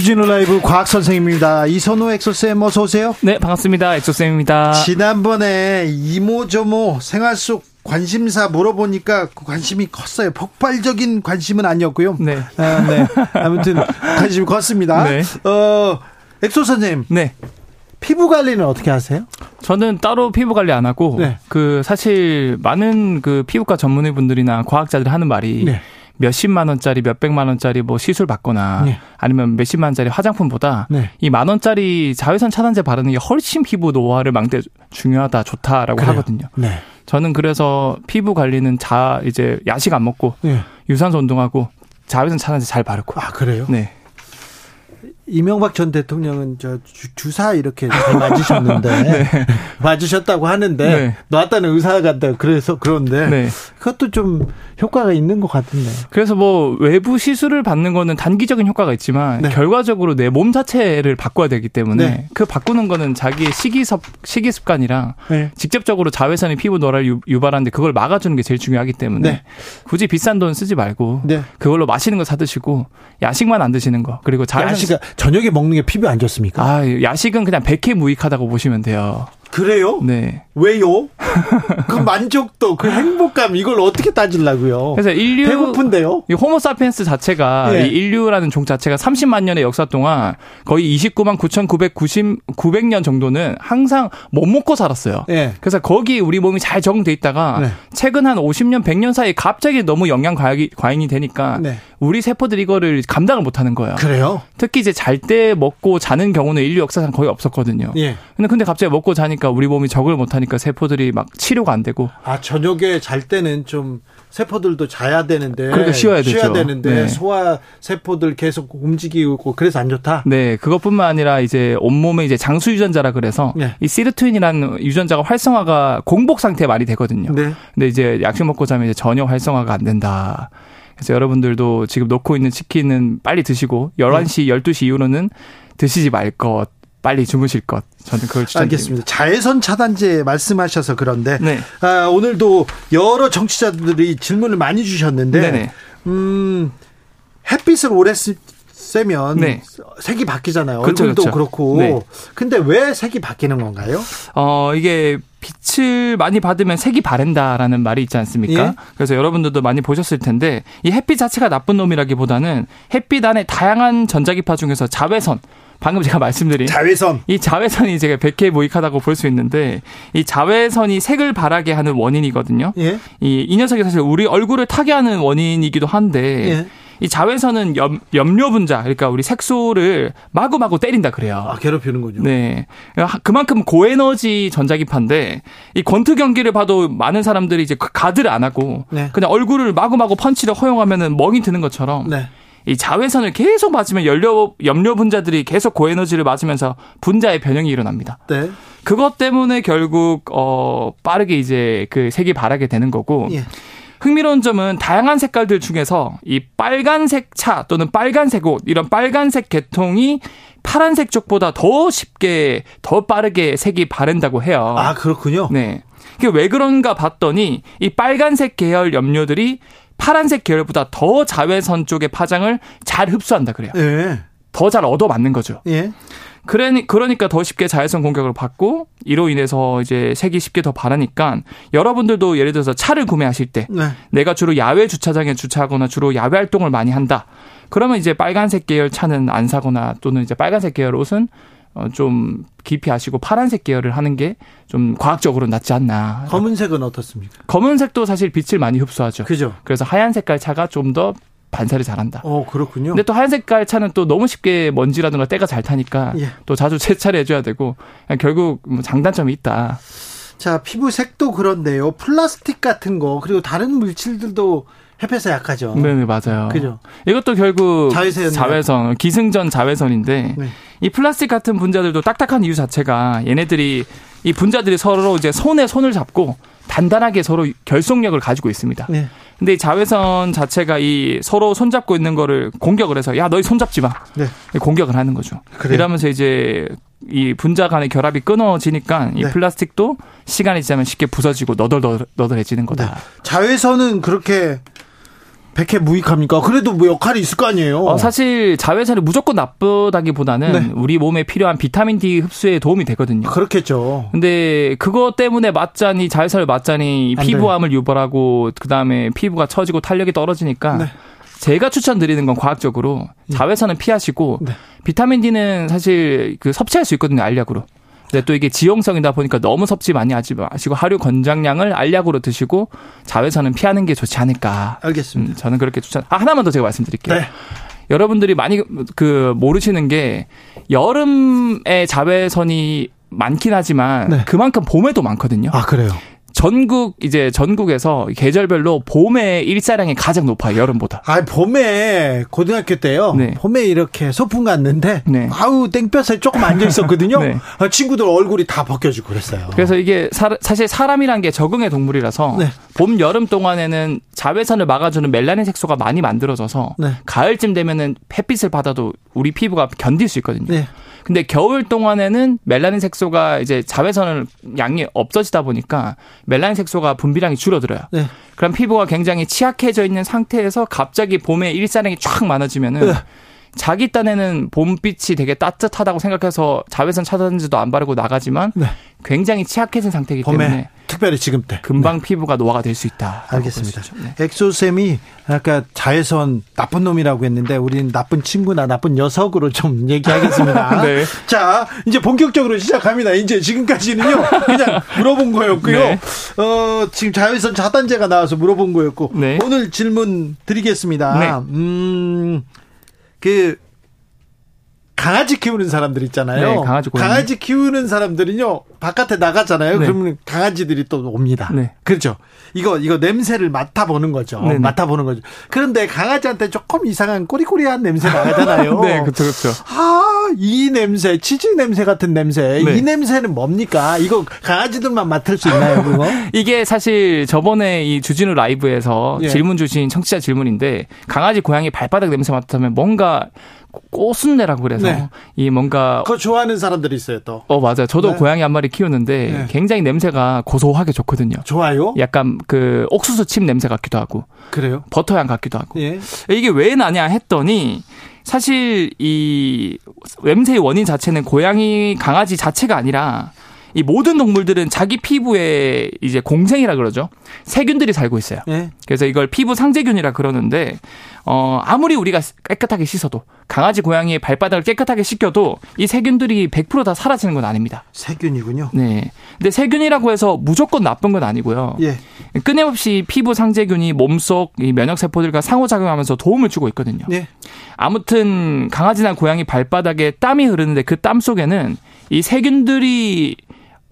주진우 라이브 과학 선생님입니다. 이선호 엑소쌤 어서 오세요. 네, 반갑습니다. 엑소쌤입니다. 지난번에 이모저모 생활 속 관심사 물어보니까 그 관심이 컸어요. 폭발적인 관심은 아니었고요. 네. 아, 네. 아무튼 관심이 컸습니다. 네. 어, 엑소 선생님. 네. 피부 관리는 어떻게 하세요? 저는 따로 피부 관리 안 하고 네. 그 사실 많은 그 피부과 전문의 분들이나 과학자들이 하는 말이 네. 몇십만 원짜리 몇백만 원짜리 뭐 시술 받거나 네. 아니면 몇십만 원짜리 화장품보다 네. 이만 원짜리 자외선 차단제 바르는 게 훨씬 피부 노화를 막대 중요하다 좋다라고 그래요? 하거든요. 네. 저는 그래서 피부 관리는 자 이제 야식 안 먹고 네. 유산소 운동하고 자외선 차단제 잘 바르고. 아, 그래요? 네. 이명박 전 대통령은 저 주, 사 이렇게 잘 맞으셨는데 맞으셨다고 하는데 네. 놨다는 의사가 그래서 그런데 네. 그것도 좀 효과가 있는 것 같은데. 그래서 뭐 외부 시술을 받는 거는 단기적인 효과가 있지만 네. 결과적으로 내 몸 자체를 바꿔야 되기 때문에 네. 그 바꾸는 거는 자기의 식이섭 식이 습관이랑 네. 직접적으로 자외선이 피부 노화를 유- 유발하는데 그걸 막아주는 게 제일 중요하기 때문에 네. 굳이 비싼 돈 쓰지 말고 네. 그걸로 맛있는 거 사 드시고 야식만 안 드시는 거 그리고 자외선 야식 저녁에 먹는 게 피부 안 좋습니까? 아 야식은 그냥 백해 무익하다고 보시면 돼요. 그래요? 네. 왜요? 그 만족도, 그 행복감 이걸 어떻게 따지려고요? 그래서 인류 배고픈데요? 이 호모사피엔스 자체가 예. 이 인류라는 종 자체가 30만 년의 역사 동안 거의 29만 9,990 900년 정도는 항상 못 먹고 살았어요. 예. 그래서 거기 우리 몸이 잘 적응돼 있다가 네. 최근 한 50년, 100년 사이에 갑자기 너무 영양 과잉이, 과잉이 되니까 네. 우리 세포들이 이거를 감당을 못 하는 거예요. 그래요? 특히 이제 잘 때 먹고 자는 경우는 인류 역사상 거의 없었거든요. 예. 근데 근데 갑자기 먹고 자니까 우리 몸이 적응을 못 하니까 세포들이 막 치료가 안 되고 아, 저녁에 잘 때는 좀 세포들도 자야 되는데. 그러니까 쉬어야 되죠. 되는데 네. 소화 세포들 계속 움직이고 그래서 안 좋다? 네, 그것뿐만 아니라 이제 온몸에 이제 장수 유전자라 그래서 네. 이 시르트윈이라는 유전자가 활성화가 공복 상태에 많이 되거든요. 네. 근데 이제 약식 먹고 자면 이제 전혀 활성화가 안 된다. 그래서 여러분들도 지금 놓고 있는 치킨은 빨리 드시고 11시, 네. 12시 이후로는 드시지 말 것, 빨리 주무실 것. 저는 그걸 추천드립니다. 알겠습니다. 자외선 차단제 말씀하셔서 그런데 네. 아, 오늘도 여러 정치자들이 질문을 많이 주셨는데 네네. 음, 햇빛을 오래 쓰, 쐬면 네. 색이 바뀌잖아요. 그렇죠, 얼굴도 그렇죠. 그렇고 네. 근데 왜 색이 바뀌는 건가요? 어, 이게 빛을 많이 받으면 색이 바랜다라는 말이 있지 않습니까? 예. 그래서 여러분들도 많이 보셨을 텐데 이 햇빛 자체가 나쁜 놈이라기보다는 햇빛 안에 다양한 전자기파 중에서 자외선 방금 제가 말씀드린 자외선. 이 자외선이 제가 백해 무익하다고 볼 수 있는데 이 자외선이 색을 바라게 하는 원인이거든요. 예. 이, 이 녀석이 사실 우리 얼굴을 타게 하는 원인이기도 한데 예. 이 자외선은 염, 염료 분자 그러니까 우리 색소를 마구마구 때린다 그래요. 아, 괴롭히는군요. 네. 그만큼 고에너지 전자기파인데 이 권투 경기를 봐도 많은 사람들이 이제 가드를 안 하고 네. 그냥 얼굴을 마구마구 펀치를 허용하면은 멍이 드는 것처럼 네. 이 자외선을 계속 맞으면 연료 염료 분자들이 계속 고에너지를 맞으면서 분자의 변형이 일어납니다. 네. 그것 때문에 결국 어 빠르게 이제 그 색이 바라게 되는 거고 예. 흥미로운 점은 다양한 색깔들 중에서 이 빨간색 차 또는 빨간색 옷 이런 빨간색 계통이 파란색 쪽보다 더 쉽게 더 빠르게 색이 바른다고 해요. 아, 그렇군요. 네. 그게 왜 그런가 봤더니 이 빨간색 계열 염료들이 파란색 계열보다 더 자외선 쪽의 파장을 잘 흡수한다 그래요. 예. 더잘 얻어 맞는 거죠. 예. 그러니, 그러니까 더 쉽게 자외선 공격을 받고 이로 인해서 이제 색이 쉽게 더 바라니까 여러분들도 예를 들어서 차를 구매하실 때 네. 내가 주로 야외 주차장에 주차하거나 주로 야외 활동을 많이 한다. 그러면 이제 빨간색 계열 차는 안 사거나 또는 이제 빨간색 계열 옷은 어, 좀 기피하시고 파란색 계열을 하는 게 좀 과학적으로 낫지 않나. 검은색은 어떻습니까? 검은색도 사실 빛을 많이 흡수하죠. 그죠? 그래서 하얀 색깔 차가 좀더 반사를 잘한다. 어, 그렇군요. 근데 또 하얀 색깔 차는 또 너무 쉽게 먼지라든가 때가 잘 타니까 예. 또 자주 세차를 해줘야 되고 결국 뭐 장단점이 있다. 자, 피부색도 그런데요. 플라스틱 같은 거, 그리고 다른 물질들도 햇볕에 약하죠. 네네 맞아요. 그죠. 이것도 결국 자외선 자외선 기승전 자외선인데 네. 이 플라스틱 같은 분자들도 딱딱한 이유 자체가 얘네들이 이 분자들이 서로 이제 손에 손을 잡고 단단하게 서로 결속력을 가지고 있습니다. 네. 근데 이 자외선 자체가 이 서로 손잡고 있는 거를 공격을 해서 야 너희 손잡지 마 네. 공격을 하는 거죠. 그래요? 이러면서 이제 이 분자 간의 결합이 끊어지니까 이 네. 플라스틱도 시간이 지나면 쉽게 부서지고 너덜너덜해지는 거다. 네. 자외선은 그렇게 백해 무익합니까? 그래도 뭐 역할이 있을 거 아니에요. 어, 사실 자외선이 무조건 나쁘다기보다는 네. 우리 몸에 필요한 비타민 D 흡수에 도움이 되거든요. 그렇겠죠. 근데 그것 때문에 맞자니 자외선을 맞자니 안 피부암을 유발하고 그다음에 피부가 처지고 탄력이 떨어지니까 네. 제가 추천드리는 건 과학적으로 자외선은 피하시고 네. 비타민 D는 사실 그 섭취할 수 있거든요 알약으로. 근데 또 이게 지용성이다 보니까 너무 섭취 많이 하지 마시고 하루 권장량을 알약으로 드시고 자외선은 피하는 게 좋지 않을까. 알겠습니다. 음, 저는 그렇게 추천. 아 하나만 더 제가 말씀드릴게요. 네. 여러분들이 많이 그 모르시는 게 여름에 자외선이 많긴 하지만 네. 그만큼 봄에도 많거든요. 아 그래요. 전국 이제 전국에서 계절별로 봄의 일사량이 가장 높아요 여름보다. 아 봄에 고등학교 때요. 네. 봄에 이렇게 소풍 갔는데 네. 아우 땡볕에 조금 앉아 있었거든요. 네. 아, 친구들 얼굴이 다 벗겨지고 그랬어요. 그래서 이게 사, 사실 사람이란 게 적응의 동물이라서 네. 봄 여름 동안에는 자외선을 막아주는 멜라닌 색소가 많이 만들어져서 네. 가을쯤 되면은 햇빛을 받아도 우리 피부가 견딜 수 있거든요. 네. 근데 겨울 동안에는 멜라닌 색소가 이제 자외선을 양이 없어지다 보니까 멜라닌 색소가 분비량이 줄어들어요. 네. 그럼 피부가 굉장히 취약해져 있는 상태에서 갑자기 봄에 일사량이 쫙 많아지면은 네. 자기 딴에는 봄빛이 되게 따뜻하다고 생각해서 자외선 차단제도 안 바르고 나가지만 네. 굉장히 취약해진 상태이기 때문에 특별히 지금 때. 금방 피부가 노화가 될 수 있다. 알겠습니다. 네. 엑소쌤이 아까 자외선 나쁜 놈이라고 했는데 우리는 나쁜 친구나 나쁜 녀석으로 좀 얘기하겠습니다. 네. 자, 이제 본격적으로 시작합니다. 이제 지금까지는요, 그냥 물어본 거였고요. 네. 어, 지금 자외선 차단제가 나와서 물어본 거였고, 네. 오늘 질문 드리겠습니다. 네. 음, 그, 강아지 키우는 사람들 있잖아요. 네, 강아지. 강아지 키우는 사람들은요, 바깥에 나가잖아요. 네. 그러면 강아지들이 또 옵니다. 네. 그렇죠. 이거, 이거 냄새를 맡아보는 거죠. 네네. 맡아보는 거죠. 그런데 강아지한테 조금 이상한 꼬리꼬리한 냄새 나잖아요. 네, 그렇죠, 그렇죠. 아, 이 냄새, 치즈 냄새 같은 냄새. 네. 이 냄새는 뭡니까? 이거 강아지들만 맡을 수 있나요, 그거? 이게 사실 저번에 이 주진우 라이브에서 예. 질문 주신 청취자 질문인데 강아지 고양이 발바닥 냄새 맡으면 뭔가 꽃순내라고 그래서 네. 이 뭔가 그거 좋아하는 사람들이 있어요, 또. 어 맞아요. 저도 네. 고양이 한 마리 키우는데 네. 굉장히 냄새가 고소하게 좋거든요. 좋아요? 약간 그 옥수수 칩 냄새 같기도 하고 그래요? 버터향 같기도 하고 예. 이게 왜 나냐 했더니 사실 이 냄새의 원인 자체는 고양이 강아지 자체가 아니라 이 모든 동물들은 자기 피부에 이제 공생이라 그러죠. 세균들이 살고 있어요. 예. 그래서 이걸 피부 상재균이라 그러는데 어 아무리 우리가 깨끗하게 씻어도 강아지 고양이의 발바닥을 깨끗하게 씻겨도 이 세균들이 100%다 사라지는 건 아닙니다. 세균이군요. 네. 근데 세균이라고 해서 무조건 나쁜 건 아니고요. 예. 끊임없이 피부 상재균이 몸속 이 면역 세포들과 상호작용하면서 도움을 주고 있거든요. 예. 아무튼 강아지나 고양이 발바닥에 땀이 흐르는데 그 땀 속에는 이 세균들이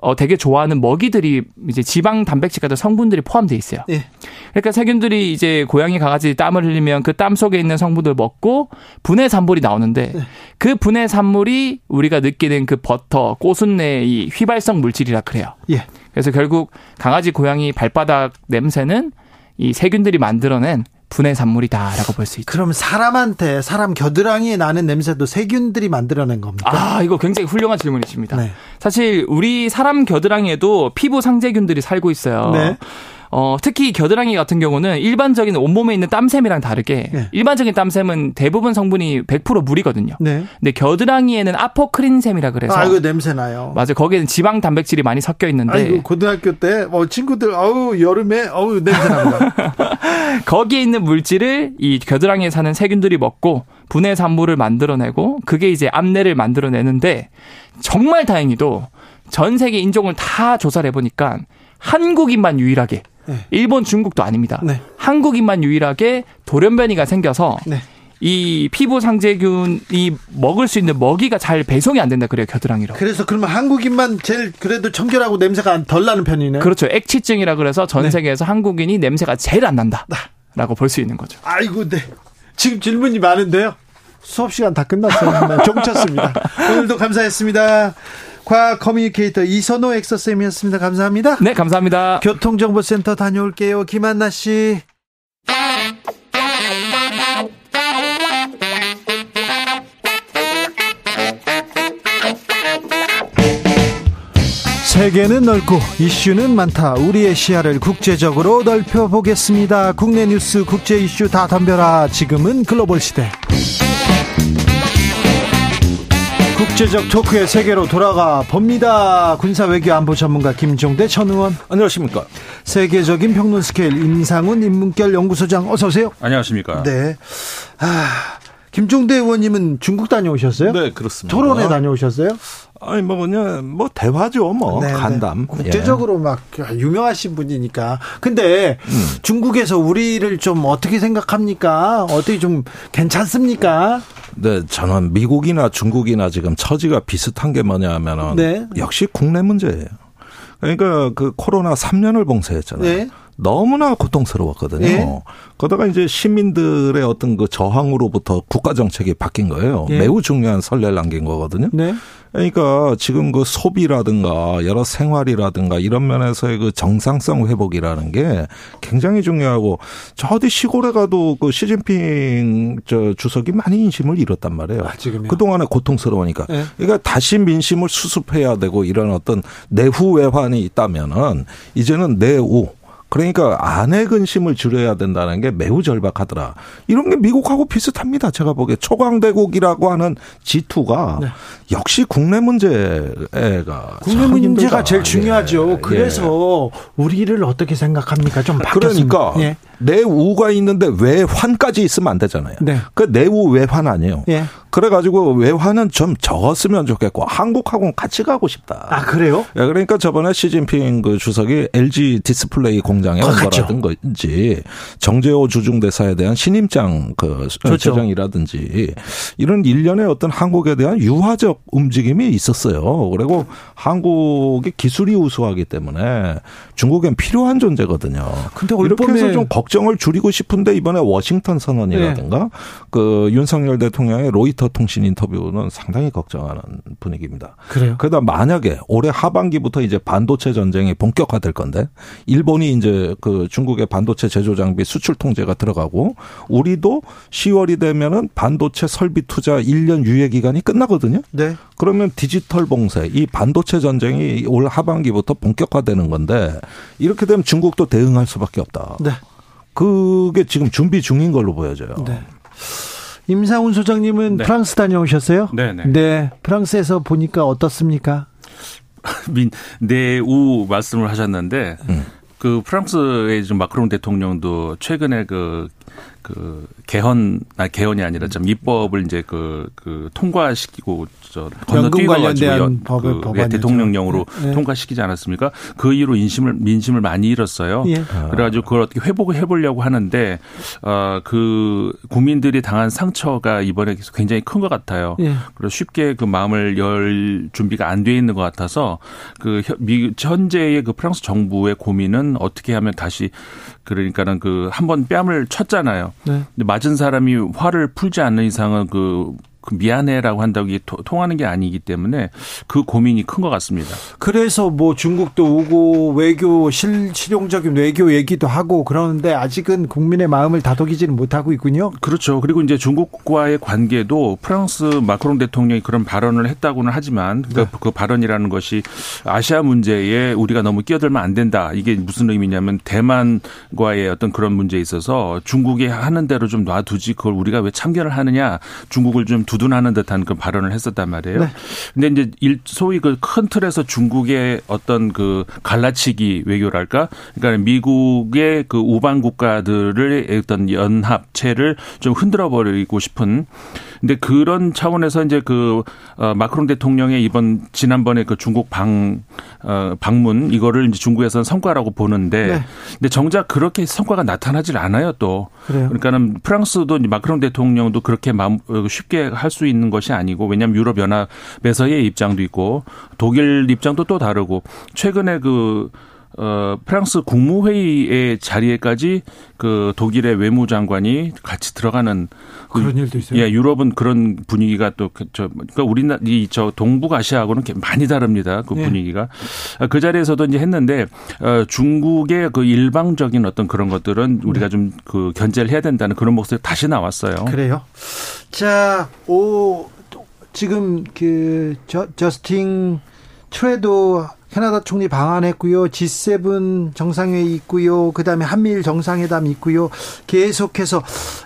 어 되게 좋아하는 먹이들이 이제 지방 단백질 같은 성분들이 포함되어 있어요. 예. 그러니까 세균들이 이제 고양이 강아지 땀을 흘리면 그 땀 속에 있는 성분들 먹고 분해 산물이 나오는데 네. 그 분해 산물이 우리가 느끼는 그 버터, 꽃순내 이 휘발성 물질이라 그래요. 예. 그래서 결국 강아지 고양이 발바닥 냄새는 이 세균들이 만들어낸 분해 산물이다라고 볼 수 있죠. 그럼 사람한테, 사람 겨드랑이에 나는 냄새도 세균들이 만들어낸 겁니까? 아, 이거 굉장히 훌륭한 질문이십니다. 네. 사실 우리 사람 겨드랑이에도 피부 상재균들이 살고 있어요. 네. 어, 특히 겨드랑이 같은 경우는 일반적인 온몸에 있는 땀샘이랑 다르게 네. 일반적인 땀샘은 대부분 성분이 100% 물이거든요. 네. 근데 겨드랑이에는 아포크린샘이라 그래서 아, 이거 냄새 나요. 맞아요. 거기에는 지방 단백질이 많이 섞여 있는데 아이고, 고등학교 때, 어, 친구들, 어우, 여름에, 어우, 냄새 납니다. 거기에 있는 물질을 이 겨드랑이에 사는 세균들이 먹고 분해 산물을 만들어내고 그게 이제 암내를 만들어내는데 정말 다행히도 전 세계 인종을 다 조사를 해보니까 한국인만 유일하게 네. 일본, 중국도 아닙니다. 네. 한국인만 유일하게 돌연변이가 생겨서 네. 이 피부 상재균이 먹을 수 있는 먹이가 잘 배송이 안 된다 그래요 겨드랑이로. 그래서 그러면 한국인만 제일 그래도 청결하고 냄새가 덜 나는 편이네. 그렇죠. 액취증이라 그래서 전 네. 세계에서 한국인이 냄새가 제일 안 난다. 있다라고 볼 수 있는 거죠. 아이고, 네. 지금 질문이 많은데요. 수업 시간 다 끝났어요. 네, 종쳤습니다. 오늘도 감사했습니다. 과학 커뮤니케이터 이선호 엑서쌤이었습니다. 감사합니다. 네, 감사합니다. 교통정보센터 다녀올게요. 김한나 씨. 세계는 넓고 이슈는 많다. 우리의 시야를 국제적으로 넓혀보겠습니다. 국내 뉴스, 국제 이슈 다 덤벼라. 지금은 글로벌 시대. 국제적 토크의 세계로 돌아가 봅니다. 군사 외교 안보 전문가 김종대 전 의원. 안녕하십니까. 세계적인 평론 스케일 임상훈 인문결 연구소장 어서 오세요. 안녕하십니까. 네. 아, 김종대 의원님은 중국 다녀오셨어요? 네, 그렇습니다. 토론회 다녀오셨어요? 아니 뭐 그냥 뭐 대화죠 뭐 네, 간담. 네. 국제적으로 예. 막 유명하신 분이니까. 근데 음. 중국에서 우리를 좀 어떻게 생각합니까? 어떻게 좀 괜찮습니까? 네, 저는 미국이나 중국이나 지금 처지가 비슷한 게 뭐냐면은 네. 역시 국내 문제예요. 그러니까 그 코로나 3년을 봉쇄했잖아요. 네. 너무나 고통스러웠거든요. 예. 그러다가 이제 시민들의 어떤 그 저항으로부터 국가 정책이 바뀐 거예요. 예. 매우 중요한 선례를 남긴 거거든요. 네. 그러니까 지금 그 소비라든가 여러 생활이라든가 이런 면에서의 그 정상성 회복이라는 게 굉장히 중요하고 저 어디 시골에 가도 그 시진핑 저 주석이 많이 인심을 잃었단 말이에요. 아, 그동안에 고통스러우니까. 네. 그러니까 다시 민심을 수습해야 되고 이런 어떤 내후 외환이 있다면은 이제는 내후 그러니까 안의 근심을 줄여야 된다는 게 매우 절박하더라. 이런 게 미국하고 비슷합니다. 제가 보기에 초강대국이라고 하는 G2가 네. 역시 국내 문제가 국내 문제가 제일 중요하죠. 예. 그래서 예. 우리를 어떻게 생각합니까? 좀 바뀌었습니다. 그러니까 예. 내우가 있는데 외환까지 있으면 안 되잖아요. 네. 그 내우 외환 아니에요. 예. 그래가지고 외환은 좀 적었으면 좋겠고 한국하고는 같이 가고 싶다. 아 그래요? 예, 그러니까 저번에 시진핑 그 주석이 LG 디스플레이 공장에 온 거라든지 정재호 주중대사에 대한 신임장 그 좋죠. 제정이라든지 이런 일련의 어떤 한국에 대한 유화적 움직임이 있었어요. 그리고 한국이 기술이 우수하기 때문에 중국엔 필요한 존재거든요. 근데 이렇게 해서 좀 걱정을 줄이고 싶은데 이번에 워싱턴 선언이라든가 네. 그 윤석열 대통령의 로이터 통신 인터뷰는 상당히 걱정하는 분위기입니다. 그래요? 그러다 만약에 올해 하반기부터 이제 반도체 전쟁이 본격화될 건데 일본이 이제 그 중국의 반도체 제조 장비 수출 통제가 들어가고 우리도 10월이 되면은 반도체 설비 투자 1년 유예 기간이 끝나거든요. 네. 그러면 디지털 봉쇄, 이 반도체 전쟁이 올 하반기부터 본격화되는 건데 이렇게 되면 중국도 대응할 수밖에 없다. 네. 그게 지금 준비 중인 걸로 보여져요. 네. 임상훈 소장님은 네. 프랑스 다녀오셨어요? 네네. 네. 프랑스에서 보니까 어떻습니까? 민, 내우 말씀을 하셨는데, 음. 그 프랑스의 좀 마크롱 대통령도 최근에 그, 그 개헌, 아, 개헌이 아니라 좀 입법을 이제 그, 그 통과시키고 저 건너뛰어 가지고 그 예, 대통령령으로 네. 통과시키지 않았습니까? 그 이후로 인심을 민심을 많이 잃었어요. 예. 그래가지고 그걸 어떻게 회복을 해보려고 하는데 어그 국민들이 당한 상처가 이번에 굉장히 큰 것 같아요. 예. 그리고 쉽게 그 마음을 열 준비가 안 돼 있는 것 같아서 그 현재의 그 프랑스 정부의 고민은 어떻게 하면 다시 그러니까는 그 한 번 뺨을 쳤잖아요. 네. 근데 맞은 사람이 화를 풀지 않는 이상은 그 그 미안해라고 한다고 이게 통하는 게 아니기 때문에 그 고민이 큰 것 같습니다. 그래서 뭐 중국도 오고 외교 실, 실용적인 외교 얘기도 하고 그러는데 아직은 국민의 마음을 다독이지는 못하고 있군요. 그렇죠. 그리고 이제 중국과의 관계도 프랑스 마크롱 대통령이 그런 발언을 했다고는 하지만 그, 네. 그 발언이라는 것이 아시아 문제에 우리가 너무 끼어들면 안 된다. 이게 무슨 의미냐면 대만과의 어떤 그런 문제에 있어서 중국이 하는 대로 좀 놔두지 그걸 우리가 왜 참견을 하느냐. 중국을 좀두 둔하는 듯한 그 발언을 했었단 말이에요. 네. 근데 이제 일, 소위 그 큰 틀에서 중국의 어떤 그 갈라치기 외교랄까? 그러니까 미국의 그 우방 국가들을 어떤 연합체를 좀 흔들어 버리고 싶은 근데 그런 차원에서 이제 그 어, 마크롱 대통령의 이번 지난번에 그 중국 방 어, 방문 이거를 이제 중국에서는 성과라고 보는데 네. 근데 정작 그렇게 성과가 나타나질 않아요 또. 그래요? 그러니까는 프랑스도 마크롱 대통령도 그렇게 어, 쉽게 할 수 있는 것이 아니고 왜냐하면 유럽 연합에서의 입장도 있고 독일 입장도 또 다르고 최근에 그 어, 프랑스 국무회의의 자리에까지 그 독일의 외무장관이 같이 들어가는 그 그런 일도 있어요. 예, 유럽은 그런 분위기가 또 저 그러니까 우리나라 이저 동북아시아하고는 많이 다릅니다. 그 네. 분위기가 네. 그 자리에서도 이제 했는데 어, 중국의 그 일방적인 어떤 그런 것들은 우리가 네. 좀그 견제를 해야 된다는 그런 목소리 다시 나왔어요. 그래요. 자, 오 지금 그 저, 저스틴 트레도 캐나다 총리 방한했고요. G7 정상회의 있고요. 그다음에 한미일 정상회담 있고요. 계속해서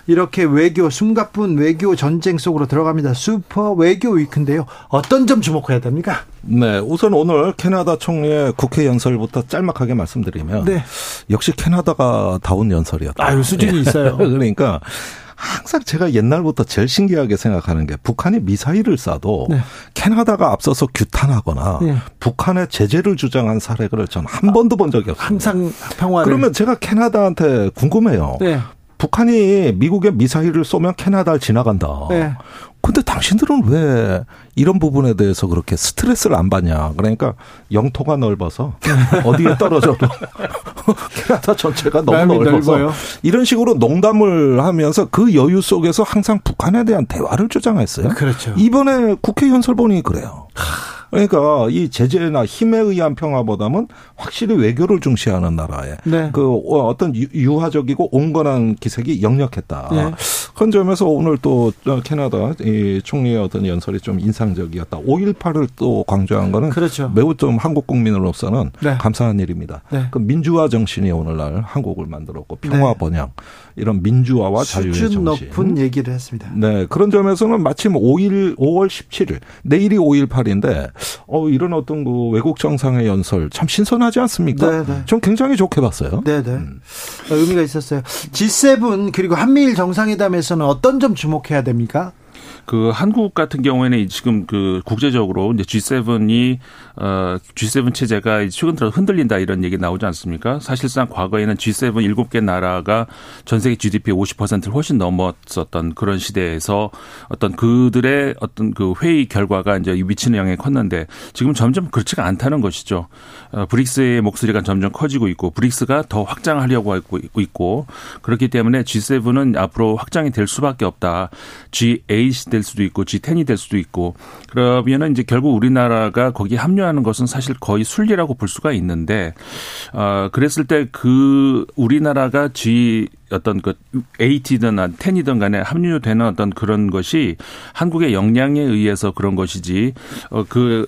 이렇게 외교 숨가쁜 외교 전쟁 속으로 들어갑니다. 슈퍼 외교 위크인데요. 어떤 점 주목해야 됩니까? 네, 우선 오늘 캐나다 총리의 국회 연설부터 짤막하게 말씀드리면 네. 역시 캐나다가 다운 연설이었다. 아유 수준이 있어요. 그러니까 항상 제가 옛날부터 제일 신기하게 생각하는 게 북한이 미사일을 쏴도 네. 캐나다가 앞서서 규탄하거나 네. 북한의 제재를 주장한 사례를 저는 한 번도 본 적이 없어요. 항상 평화를. 그러면 제가 캐나다한테 궁금해요. 네. 북한이 미국의 미사일을 쏘면 캐나다를 지나간다. 네. 근데 당신들은 왜 이런 부분에 대해서 그렇게 스트레스를 안 받냐. 그러니까 영토가 넓어서 어디에 떨어져도 캐나다 전체가 너무 넓어서 넓어요. 이런 식으로 농담을 하면서 그 여유 속에서 항상 북한에 대한 대화를 주장했어요. 그렇죠. 이번에 국회 연설 보니 그래요. 그러니까 이 제재나 힘에 의한 평화보다는 확실히 외교를 중시하는 나라에 네. 그 어떤 유화적이고 온건한 기색이 역력했다. 네. 그런 점에서 오늘 또 캐나다 이 총리의 어떤 연설이 좀 인상적이었다. 5.18을 또 강조한 거는 그렇죠. 매우 좀 한국 국민으로서는 네. 감사한 일입니다. 네. 그 민주화 정신이 오늘날 한국을 만들었고 평화 네. 번영 이런 민주화와 자유의 정신. 높은 얘기를 했습니다. 네. 그런 점에서는 마침 5일 5월 17일 내일이 5.18인데 어 이런 어떤 그 외국 정상의 연설 참 신선하지 않습니까? 네, 네. 좀 굉장히 좋게 봤어요. 네, 네. 음. 의미가 있었어요. G7 그리고 한미일 정상회담에서는 어떤 점 주목해야 됩니까? 그 한국 같은 경우에는 지금 그 국제적으로 이제 G7이 어 G7 체제가 최근 들어 흔들린다 이런 얘기 나오지 않습니까? 사실상 과거에는 G7 7개 나라가 전 세계 GDP의 50%를 훨씬 넘었었던 그런 시대에서 어떤 그들의 어떤 그 회의 결과가 이제 미치는 영향이 컸는데 지금 점점 그렇지가 않다는 것이죠. 어 브릭스의 목소리가 점점 커지고 있고 브릭스가 더 확장하려고 하고 있고 그렇기 때문에 G7은 앞으로 확장이 될 수밖에 없다. G8 될 수도 있고 G10이 될 수도 있고 그러면은 이제 결국 우리나라가 거기에 합류하는 것은 사실 거의 순리라고 볼 수가 있는데 어 그랬을 때 그 우리나라가 G 어떤 그 에이티든 10이든 간에 합류되는 어떤 그런 것이 한국의 역량에 의해서 그런 것이지 어그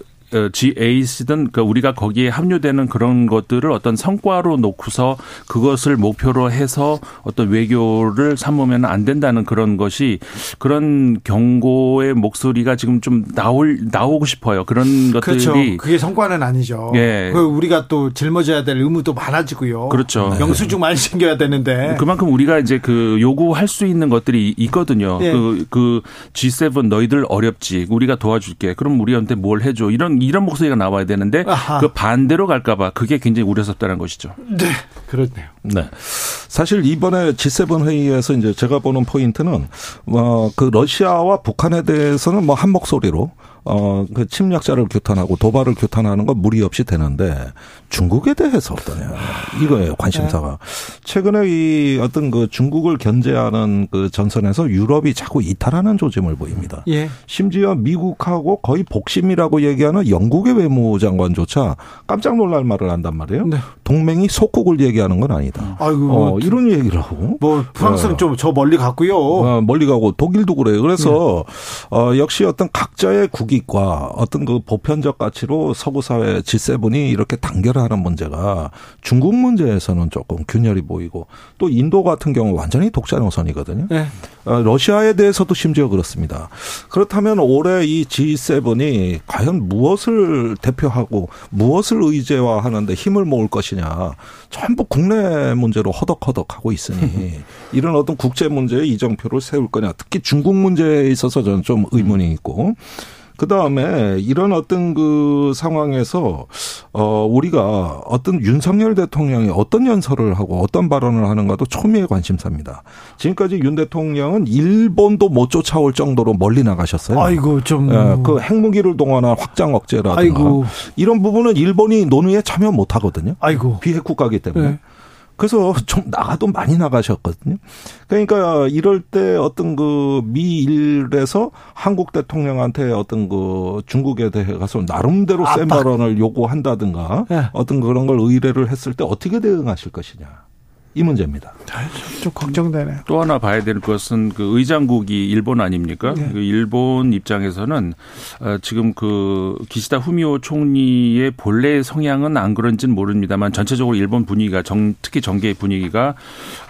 GAC든 그 우리가 거기에 합류되는 그런 것들을 어떤 성과로 놓고서 그것을 목표로 해서 어떤 외교를 삼으면 안 된다는 그런 것이 그런 경고의 목소리가 지금 좀 나올 나오고 싶어요. 그런 것들이 그렇죠. 그게 성과는 아니죠. 예. 그 우리가 또 짊어져야 될 의무도 많아지고요. 그렇죠. 영수증 많이 챙겨야 되는데 그만큼 우리가 이제 그 요구할 수 있는 것들이 있거든요. 예. 그, 그 G7 너희들 어렵지. 우리가 도와줄게. 그럼 우리한테 뭘 해줘. 이런 이런 목소리가 나와야 되는데 아하. 그 반대로 갈까봐 그게 굉장히 우려스럽다는 것이죠. 네, 그렇네요. 네. 사실 이번에 G7 회의에서 이제 제가 보는 포인트는 어그 러시아와 북한에 대해서는 뭐 한 목소리로 어, 그 침략자를 규탄하고 도발을 규탄하는 건 무리 없이 되는데 중국에 대해서 어떠냐. 이거예요, 관심사가. 네. 최근에 이 어떤 그 중국을 견제하는 그 전선에서 유럽이 자꾸 이탈하는 조짐을 보입니다. 예. 심지어 미국하고 거의 복심이라고 얘기하는 영국의 외무장관조차 깜짝 놀랄 말을 한단 말이에요. 네. 동맹이 속국을 얘기하는 건 아니다. 아이고, 어, 뭐, 이런 얘기를 하고. 뭐 프랑스는 네. 좀저 멀리 갔고요. 어, 멀리 가고 독일도 그래요. 그래서 네. 어, 역시 어떤 각자의 국이 국익과 어떤 그 보편적 가치로 서구 사회 G7이 이렇게 단결하는 문제가 중국 문제에서는 조금 균열이 보이고 또 인도 같은 경우 완전히 독자 노선이거든요. 네. 어, 러시아에 대해서도 심지어 그렇습니다. 그렇다면 올해 이 G7이 과연 무엇을 대표하고 무엇을 의제화하는데 힘을 모을 것이냐 전부 국내 문제로 허덕허덕하고 있으니 이런 어떤 국제 문제에 이정표를 세울 거냐 특히 중국 문제에 있어서 저는 좀 의문이 있고 그 다음에 이런 어떤 그 상황에서 어 우리가 어떤 윤석열 대통령이 어떤 연설을 하고 어떤 발언을 하는가도 초미의 관심사입니다. 지금까지 윤 대통령은 일본도 못 쫓아올 정도로 멀리 나가셨어요. 아이고 좀. 예, 그 핵무기를 동원한 확장 억제라든가 아이고. 이런 부분은 일본이 논의에 참여 못 하거든요. 아이고. 비핵 국가기 때문에. 네. 그래서 좀 나가도 많이 나가셨거든요. 그러니까 이럴 때 어떤 그 미일에서 한국 대통령한테 어떤 그 중국에 대해 가서 나름대로 센 압박. 발언을 요구한다든가 네. 어떤 그런 걸 의뢰를 했을 때 어떻게 대응하실 것이냐. 이 문제입니다. 좀 걱정되네요. 또 하나 봐야 될 것은 그 의장국이 일본 아닙니까? 네. 그 일본 입장에서는 어, 지금 그 기시다 후미오 총리의 본래 성향은 안 그런지는 모릅니다만 전체적으로 일본 분위기가 정, 특히 정계의 분위기가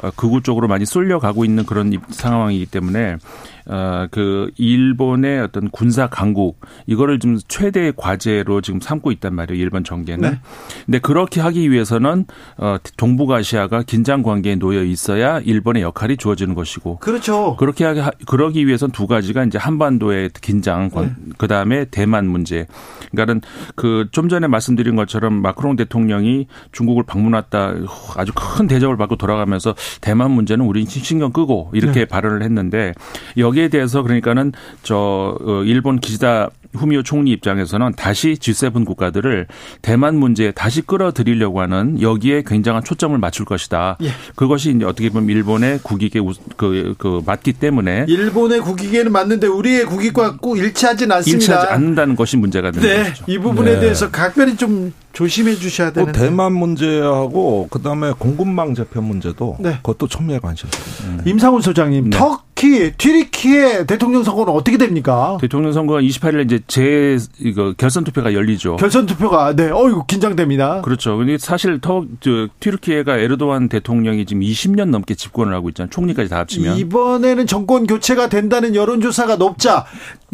어, 극우 쪽으로 많이 쏠려가고 있는 그런 입- 상황이기 때문에 어, 그 일본의 어떤 군사 강국 이거를 지금 최대의 과제로 지금 삼고 있단 말이에요. 일본 정계는. 네. 근데 그렇게 하기 위해서는 어, 동북아시아가 긴장 관계에 놓여 있어야 일본의 역할이 주어지는 것이고 그렇죠. 그렇게 하기 그러기 위해선 두 가지가 이제 한반도의 긴장, 그 다음에 대만 문제. 그러니까는 그 좀 전에 말씀드린 것처럼 마크롱 대통령이 중국을 방문했다 아주 큰 대접을 받고 돌아가면서 대만 문제는 우리 신경 끄고 이렇게 발언을 했는데 여기에 대해서 그러니까는 저 어, 일본 기시다 후미오 총리 입장에서는 다시 G7 국가들을 대만 문제에 다시 끌어들이려고 하는 여기에 굉장한 초점을 맞출 것이다. 예. 그것이 이제 어떻게 보면 일본의 국익에 우- 그, 그 맞기 때문에 일본의 국익에는 맞는데 우리의 국익과 꼭 일치하진 않습니다. 일치하지 않는다는 것이 문제가 되는 네, 것이죠. 이 부분에 네. 대해서 각별히 좀 조심해 주셔야 또 되는데. 대만 문제하고 그다음에 공급망 재편 문제도 네. 그것도 첨예에 관심사입니다. 임상훈 소장님, 네. 터키, 튀르키의 대통령 선거는 어떻게 됩니까? 대통령 선거가 28일에 이제 재 이거 결선 투표가 열리죠. 결선 투표가 네, 어이구 긴장됩니다. 그렇죠. 근데 사실 터 저, 튀르키예가 에르도안 대통령이 지금 20년 넘게 집권을 하고 있잖아요. 총리까지 다 합치면. 이번에는 정권 교체가 된다는 여론조사가 높자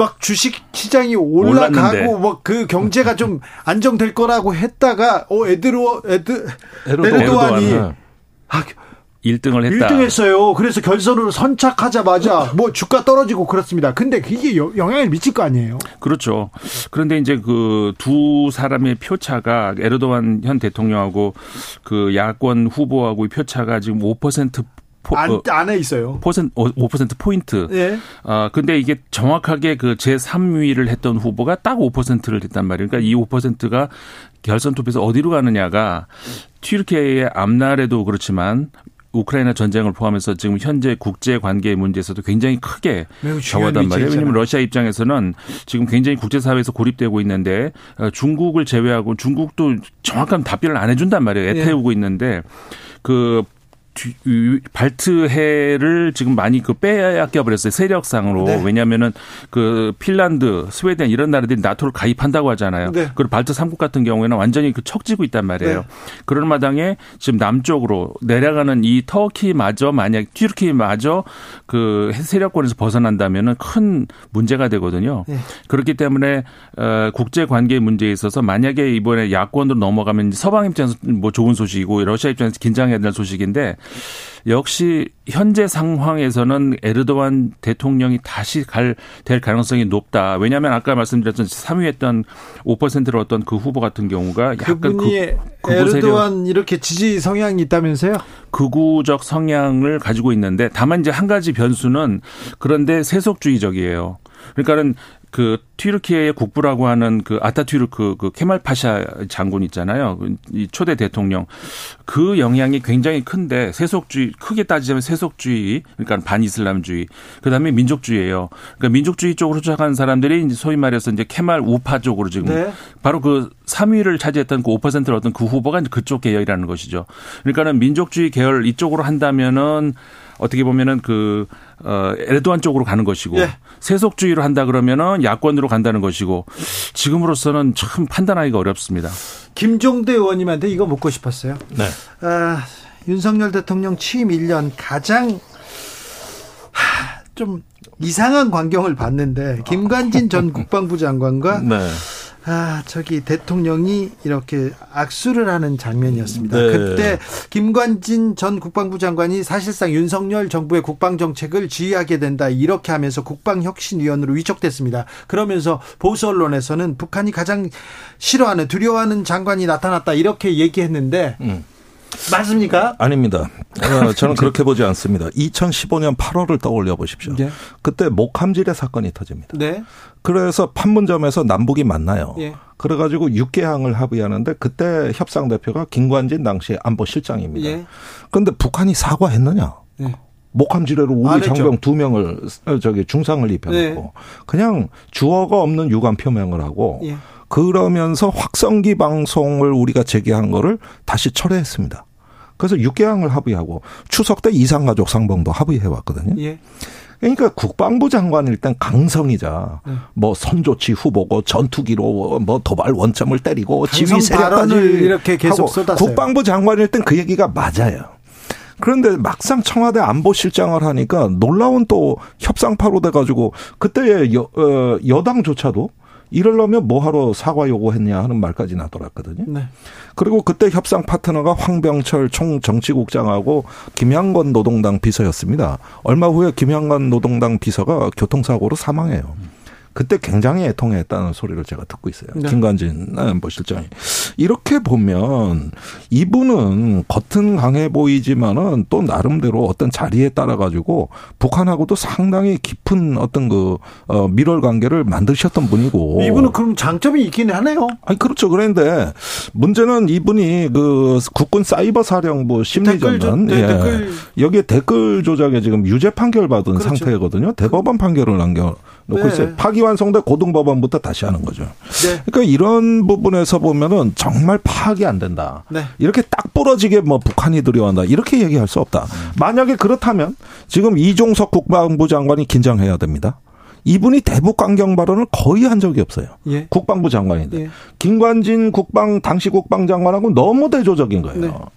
막 주식 시장이 올라가고 올랐는데. 뭐그 경제가 좀 안정될 거라고 했다가 어 에드로 에드 에르도안. 에르도안이 아, 1등을 했다. 1등 했어요. 그래서 결선으로 선착하자마자 뭐 주가 떨어지고 그렇습니다. 근데 그게 여- 영향을 미칠 거 아니에요. 그렇죠. 그런데 이제 그 두 사람의 표차가 에르도안 현 대통령하고 그 야권 후보하고의 표차가 지금 5% 포, 안, 어, 안에 있어요. 퍼센트 5% 포인트. 예. 아 근데 이게 정확하게 그 제 3위를 했던 후보가 딱 5%를 했단 말이에요. 그러니까 이 5%가 결선 투표에서 어디로 가느냐가 튀르키예의 앞날에도 그렇지만 우크라이나 전쟁을 포함해서 지금 현재 국제 관계 문제에서도 굉장히 크게 저하단 말이에요. 왜냐하면. 러시아 입장에서는 지금 굉장히 국제사회에서 고립되고 있는데 어, 중국을 제외하고 중국도 정확한 답변을 안 해준단 말이에요. 예. 애태우고 있는데 그 뒤- 발트해를 지금 많이 그 빼앗겨 버렸어요 세력상으로 네. 왜냐하면은 그 핀란드, 스웨덴 이런 나라들이 나토를 가입한다고 하잖아요. 네. 그리고 발트 삼국 같은 경우에는 완전히 그 척지고 있단 말이에요. 네. 그런 마당에 지금 남쪽으로 내려가는 이 터키마저 만약 튀르키마저 그 세력권에서 벗어난다면은 큰 문제가 되거든요. 네. 그렇기 때문에 어, 국제 관계 문제에 있어서 만약에 이번에 야권으로 넘어가면 서방 입장에서 뭐 좋은 소식이고 러시아 입장에서 긴장해야 될 소식인데 역시 현재 상황에서는 에르도안 대통령이 다시 갈 될 가능성이 높다. 왜냐하면 아까 말씀드렸던 3위 했던 5%를 얻던 그 후보 같은 경우가 약간 그, 세력, 에르도안 이렇게 지지 성향이 있다면서요? 극우적 성향을 가지고 있는데 다만 이제 한 가지 변수는 그런데 세속주의적이에요. 그러니까는 그 튀르키예의 국부라고 하는 그 아타튀르크 그 케말 파샤 장군 있잖아요. 그이 초대 대통령 그 영향이 굉장히 큰데 세속주의 크게 따지자면 세속주의 그러니까 반이슬람주의 그다음에 민족주의예요. 그러니까 민족주의 쪽으로 추락하는 사람들이 이제 소위 말해서 이제 케말 우파 쪽으로 지금 네. 바로 그 3위를 차지했던 그 5%를 얻은 그 후보가 이제 그쪽 계열이라는 것이죠. 그러니까는 민족주의 계열 이쪽으로 한다면은 어떻게 보면은 그, 어, 에르도안 쪽으로 가는 것이고 예. 세속주의로 한다 그러면은 야권으로 간다는 것이고 지금으로서는 참 판단하기가 어렵습니다. 김종대 의원님한테 이거 묻고 싶었어요. 네. 아, 윤석열 대통령 취임 1년 가장 하, 좀 이상한 광경을 봤는데 김관진 전 국방부 장관과 네. 아, 저기 대통령이 이렇게 악수를 하는 장면이었습니다. 네. 그때 김관진 전 국방부 장관이 사실상 윤석열 정부의 국방 정책을 지휘하게 된다 이렇게 하면서 국방혁신위원으로 위촉됐습니다. 그러면서 보수 언론에서는 북한이 가장 싫어하는 두려워하는 장관이 나타났다 이렇게 얘기했는데 음. 맞습니까? 아닙니다. 어, 저는 그렇게 보지 않습니다. 2015년 8월을 떠올려 보십시오. 네. 그때 목함질의 사건이 터집니다. 네. 그래서 판문점에서 남북이 만나요. 예. 그래가지고 6개항을 합의하는데 그때 협상 대표가 김관진 당시 안보실장입니다. 예. 그런데 북한이 사과했느냐? 예. 목함지뢰로 우리 안 했죠. 장병 두 명을 어, 저기 중상을 입혀놓고 네. 그냥 주어가 없는 유감 표명을 하고 예. 그러면서 확성기 방송을 우리가 제기한 거를 다시 철회했습니다. 그래서 6개항을 합의하고 추석 때 이상가족 상봉도 합의해 왔거든요. 예. 그러니까 국방부 장관일 땐 강성이자 네. 뭐 선조치 후보고 전투기로 뭐 도발 원점을 때리고 지휘 세력까지 이렇게 계속 쏟았어요. 국방부 장관일 땐그 얘기가 맞아요. 그런데 막상 청와대 안보실장을 하니까 놀라운 또 협상파로 돼가지고 그때의 여, 어, 여당조차도 이러려면 뭐하러 사과 요구했냐 하는 말까지 나돌았거든요. 네. 그리고 그때 협상 파트너가 황병철 총정치국장하고 김양건 노동당 비서였습니다. 얼마 후에 김양건 노동당 비서가 교통사고로 사망해요. 그때 굉장히 애통했다는 소리를 제가 듣고 있어요. 네. 김관진 뭐 실장이. 이렇게 보면 이분은 겉은 강해 보이지만은 또 나름대로 어떤 자리에 따라 가지고 북한하고도 상당히 깊은 어떤 그 어, 밀월 관계를 만드셨던 분이고 이분은 그럼 장점이 있긴 하네요. 아니 그렇죠. 그런데 문제는 이분이 그 국군 사이버 사령부 심리전단 네, 예. 댓글. 여기에 댓글 조작에 지금 유죄 판결 받은 그렇죠. 상태거든요. 대법원 판결을 남겨 놓고 네. 있어요. 파기완성돼 고등법원부터 다시 하는 거죠. 네. 그러니까 이런 부분에서 보면은 정말 파악이 안 된다. 네. 이렇게 딱 부러지게 뭐 북한이 들여온다. 이렇게 얘기할 수 없다. 만약에 그렇다면 지금 이종석 국방부 장관이 긴장해야 됩니다. 이분이 대북 강경 발언을 거의 한 적이 없어요. 예. 국방부 장관인데 예. 김관진 국방 당시 국방장관하고 너무 대조적인 거예요.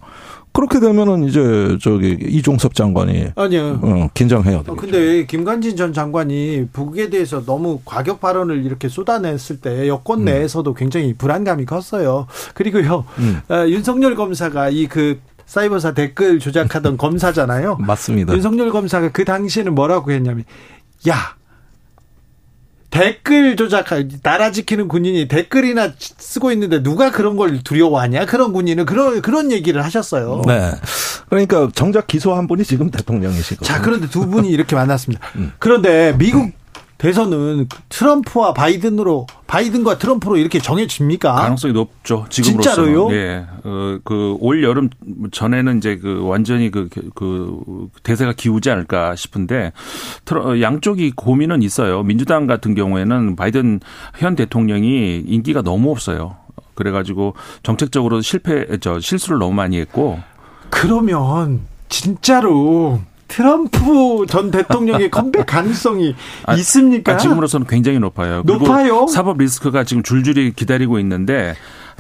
네. 그렇게 되면은 이제 저기 이종섭 장관이 아니요. 어, 긴장해야 어. 근데 김관진 전 장관이 북에 대해서 너무 과격 발언을 이렇게 쏟아냈을 때 여권 내에서도 굉장히 불안감이 컸어요. 그리고요, 음. 어, 윤석열 검사가 이그 사이버사 댓글 조작하던 검사잖아요. 맞습니다. 윤석열 검사가 그 당시에는 뭐라고 했냐면, 야, 댓글 조작할 나라 지키는 군인이 댓글이나 쓰고 있는데 누가 그런 걸 두려워하냐? 그런 군인은 그런 그런 얘기를 하셨어요. 네. 그러니까 정작 기소한 분이 지금 대통령이시고. 자, 그런데 두 분이 이렇게 만났습니다. 음. 그런데 미국 대선은 트럼프와 바이든으로 바이든과 트럼프로 이렇게 정해집니까? 가능성이 높죠. 지금으로서는. 진짜로요? 예. 어, 그, 올 여름 전에는 이제 그 완전히 그, 그, 대세가 기우지 않을까 싶은데, 트러- 어, 양쪽이 고민은 있어요. 민주당 같은 경우에는 바이든 현 대통령이 인기가 너무 없어요. 그래가지고 정책적으로 실패, 저, 실수를 너무 많이 했고, 그러면 진짜로 트럼프 전 대통령의 컴백 가능성이 아, 있습니까? 아, 지금으로서는 굉장히 높아요. 높아요? 사법 리스크가 지금 줄줄이 기다리고 있는데,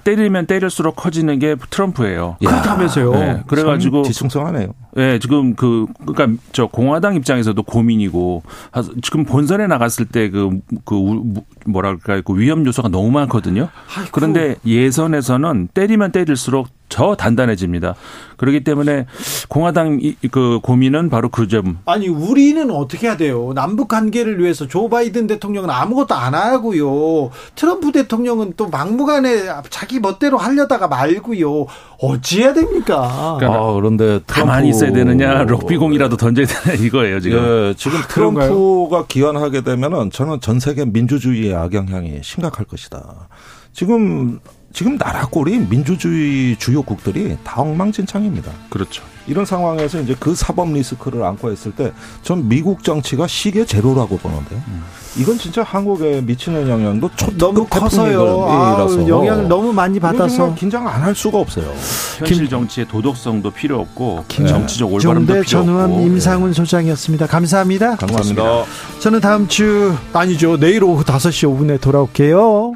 때리면 때릴수록 커지는 게 트럼프예요. 야, 그렇다면서요. 네, 그래가지고 뒤숭숭하네요. 예, 지금 그, 그니까 저 공화당 입장에서도 고민이고, 하- 지금 본선에 나갔을 때 그, 그, 우- 뭐랄까, 그 위험 요소가 너무 많거든요. 아이고. 그런데 예선에서는 때리면 때릴수록 더 단단해집니다. 그렇기 때문에 공화당 이- 그 고민은 바로 그 점. 아니 우리는 어떻게 해야 돼요? 남북 관계를 위해서 조 바이든 대통령은 아무것도 안 하고요. 트럼프 대통령은 또 막무가내 자기 멋대로 하려다가 말고요. 어찌해야 됩니까? 그러니까 아, 그런데 가만히 있어야 되느냐, 럭비공이라도 던져야 되냐, 이거예요, 지금. 예, 지금 아, 그런가요? 트럼프가 기원하게 되면은 저는 전 세계 민주주의의 악영향이 심각할 것이다. 지금 지금 나라 꼴이 민주주의 주요국들이 다 엉망진창입니다. 그렇죠. 이런 상황에서 이제 그 사법 리스크를 안고 했을 때 전 미국 정치가 시계 제로라고 보는데요. 이건 진짜 한국에 미치는 영향도 너무 커서요. 아, 영향을 너무 많이 받아서. 긴장 안 할 수가 없어요. 현실 정치의 도덕성도 필요 없고, 김- 정치적 올바름도 필요 없고. 임상훈 소장이었습니다. 감사합니다. 감사합니다. 저는 다음 주 아니죠. 내일 오후 5시 5분에 돌아올게요.